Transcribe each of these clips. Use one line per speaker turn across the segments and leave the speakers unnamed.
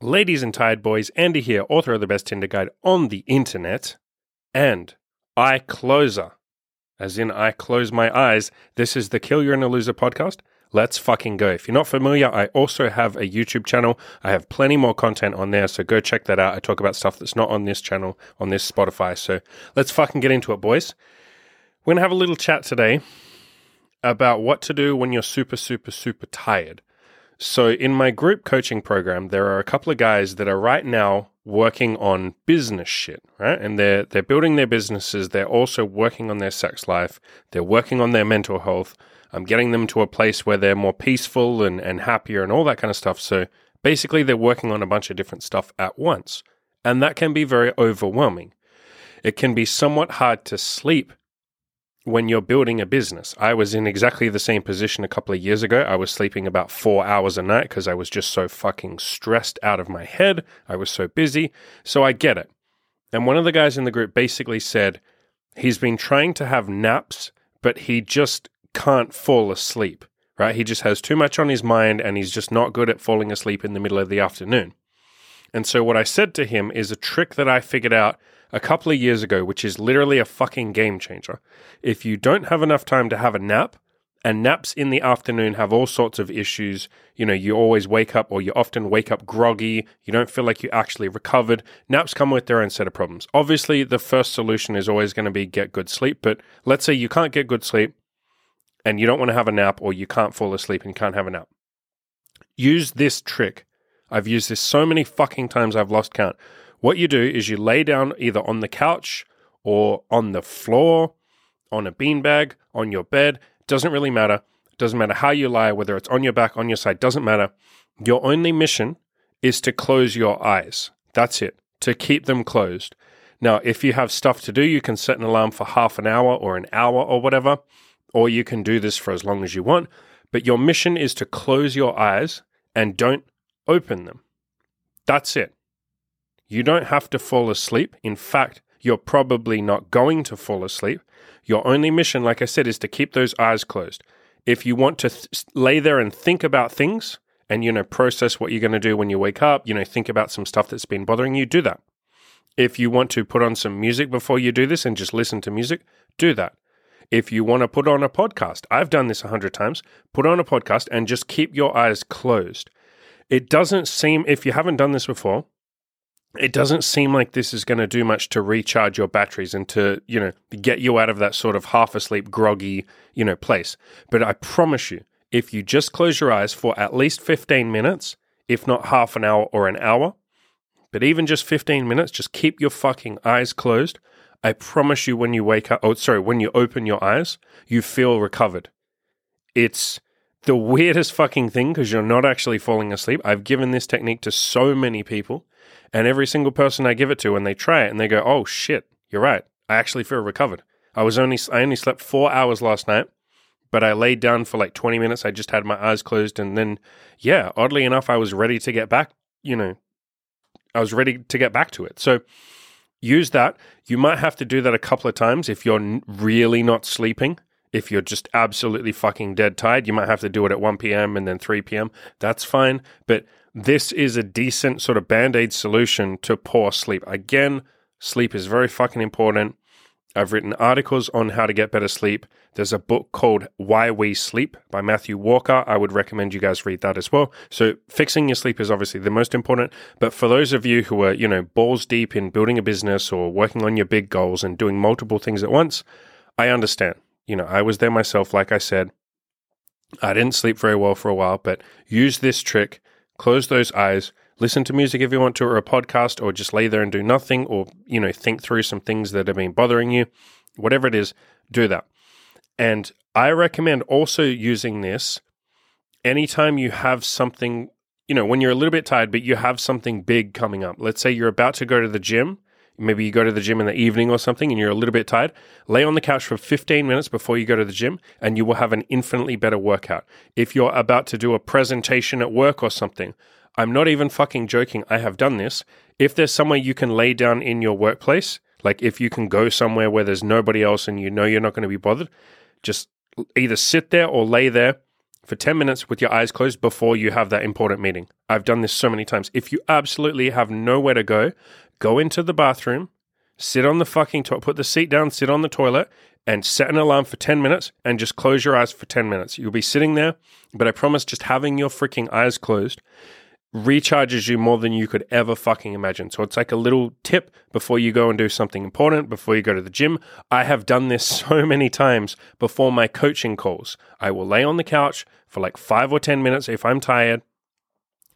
Ladies and tired boys, Andy here, author of the best Tinder guide on the internet, and I closer, as in I close my eyes. This is the Kill Your Inner Loser podcast. Let's fucking go. If you're not familiar, I also have a YouTube channel. I have plenty more content on there, so go check that out. I talk about stuff that's not on this channel, on this Spotify. So let's fucking get into it, boys. We're gonna have a little chat today about what to do when you're super, super, super tired. So, in my group coaching program, there are a couple of guys that are right now working on business shit, right? And they're they're building their businesses. They're also working on their sex life. They're working on their mental health. I'm getting them to a place where they're more peaceful and, and happier and all that kind of stuff. So basically, they're working on a bunch of different stuff at once. And that can be very overwhelming. It can be somewhat hard to sleep when you're building a business. I was in exactly the same position a couple of years ago. I was sleeping about four hours a night because I was just so fucking stressed out of my head. I was so busy. So I get it. And one of the guys in the group basically said he's been trying to have naps, but he just can't fall asleep, right? He just has too much on his mind and he's just not good at falling asleep in the middle of the afternoon. And so what I said to him is a trick that I figured out a couple of years ago, which is literally a fucking game changer. If you don't have enough time to have a nap, and naps in the afternoon have all sorts of issues. You know, you always wake up or you often wake up groggy. You don't feel like you actually recovered. Naps come with their own set of problems. Obviously, the first solution is always going to be get good sleep. But let's say you can't get good sleep and you don't want to have a nap or you can't fall asleep and can't have a nap. Use this trick. I've used this so many fucking times I've lost count. What you do is you lay down either on the couch or on the floor, on a beanbag, on your bed. Doesn't really matter. Doesn't matter how you lie, whether it's on your back, on your side, doesn't matter. Your only mission is to close your eyes. That's it, to keep them closed. Now, if you have stuff to do, you can set an alarm for half an hour or an hour or whatever, or you can do this for as long as you want. But your mission is to close your eyes and don't open them. That's it. You don't have to fall asleep. In fact, you're probably not going to fall asleep. Your only mission, like I said, is to keep those eyes closed. If you want to th- lay there and think about things and, you know, process what you're going to do when you wake up, you know, think about some stuff that's been bothering you, do that. If you want to put on some music before you do this and just listen to music, do that. If you want to put on a podcast, I've done this a hundred times, put on a podcast and just keep your eyes closed. It doesn't seem, if you haven't done this before, it doesn't seem like this is going to do much to recharge your batteries and to, you know, get you out of that sort of half asleep, groggy, you know, place. But I promise you, if you just close your eyes for at least 15 minutes, if not half an hour or an hour, but even just 15 minutes, just keep your fucking eyes closed. I promise you, when you wake up, oh, sorry, when you open your eyes, you feel recovered. It's the weirdest fucking thing because you're not actually falling asleep. I've given this technique to so many people and every single person I give it to, when they try it and they go, "Oh shit, you're right. I actually feel recovered. I was only I only slept four hours last night, but I laid down for like 20 minutes. I just had my eyes closed, and then yeah, oddly enough, I was ready to get back. You know, I was ready to get back to it. So." Use that. You might have to do that a couple of times if you're really not sleeping if you're just absolutely fucking dead tired, you might have to do it at 1 p.m. and then 3 p.m. That's fine. But this is a decent sort of band aid solution to poor sleep. Again, sleep is very fucking important. I've written articles on how to get better sleep. There's a book called Why We Sleep by Matthew Walker. I would recommend you guys read that as well. So, fixing your sleep is obviously the most important. But for those of you who are, you know, balls deep in building a business or working on your big goals and doing multiple things at once, I understand. You know, I was there myself, like I said. I didn't sleep very well for a while, but use this trick close those eyes, listen to music if you want to, or a podcast, or just lay there and do nothing, or, you know, think through some things that have been bothering you. Whatever it is, do that. And I recommend also using this anytime you have something, you know, when you're a little bit tired, but you have something big coming up. Let's say you're about to go to the gym. Maybe you go to the gym in the evening or something and you're a little bit tired. Lay on the couch for 15 minutes before you go to the gym and you will have an infinitely better workout. If you're about to do a presentation at work or something, I'm not even fucking joking. I have done this. If there's somewhere you can lay down in your workplace, like if you can go somewhere where there's nobody else and you know you're not going to be bothered, just either sit there or lay there for 10 minutes with your eyes closed before you have that important meeting. I've done this so many times. If you absolutely have nowhere to go, go into the bathroom, sit on the fucking toilet, put the seat down, sit on the toilet, and set an alarm for 10 minutes and just close your eyes for 10 minutes. You'll be sitting there, but I promise just having your freaking eyes closed recharges you more than you could ever fucking imagine. So it's like a little tip before you go and do something important, before you go to the gym. I have done this so many times before my coaching calls. I will lay on the couch for like five or 10 minutes if I'm tired.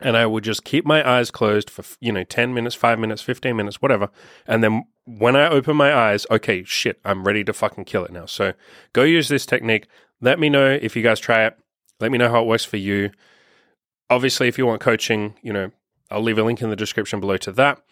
And I will just keep my eyes closed for, you know, 10 minutes, five minutes, 15 minutes, whatever. And then when I open my eyes, okay, shit, I'm ready to fucking kill it now. So go use this technique. Let me know if you guys try it. Let me know how it works for you. Obviously, if you want coaching, you know, I'll leave a link in the description below to that.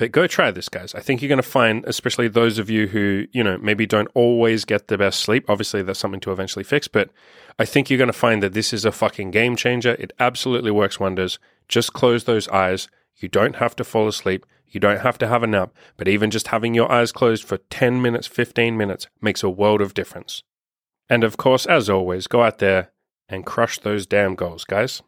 But go try this, guys. I think you're going to find, especially those of you who, you know, maybe don't always get the best sleep. Obviously, that's something to eventually fix. But I think you're going to find that this is a fucking game changer. It absolutely works wonders. Just close those eyes. You don't have to fall asleep. You don't have to have a nap. But even just having your eyes closed for 10 minutes, 15 minutes makes a world of difference. And of course, as always, go out there and crush those damn goals, guys.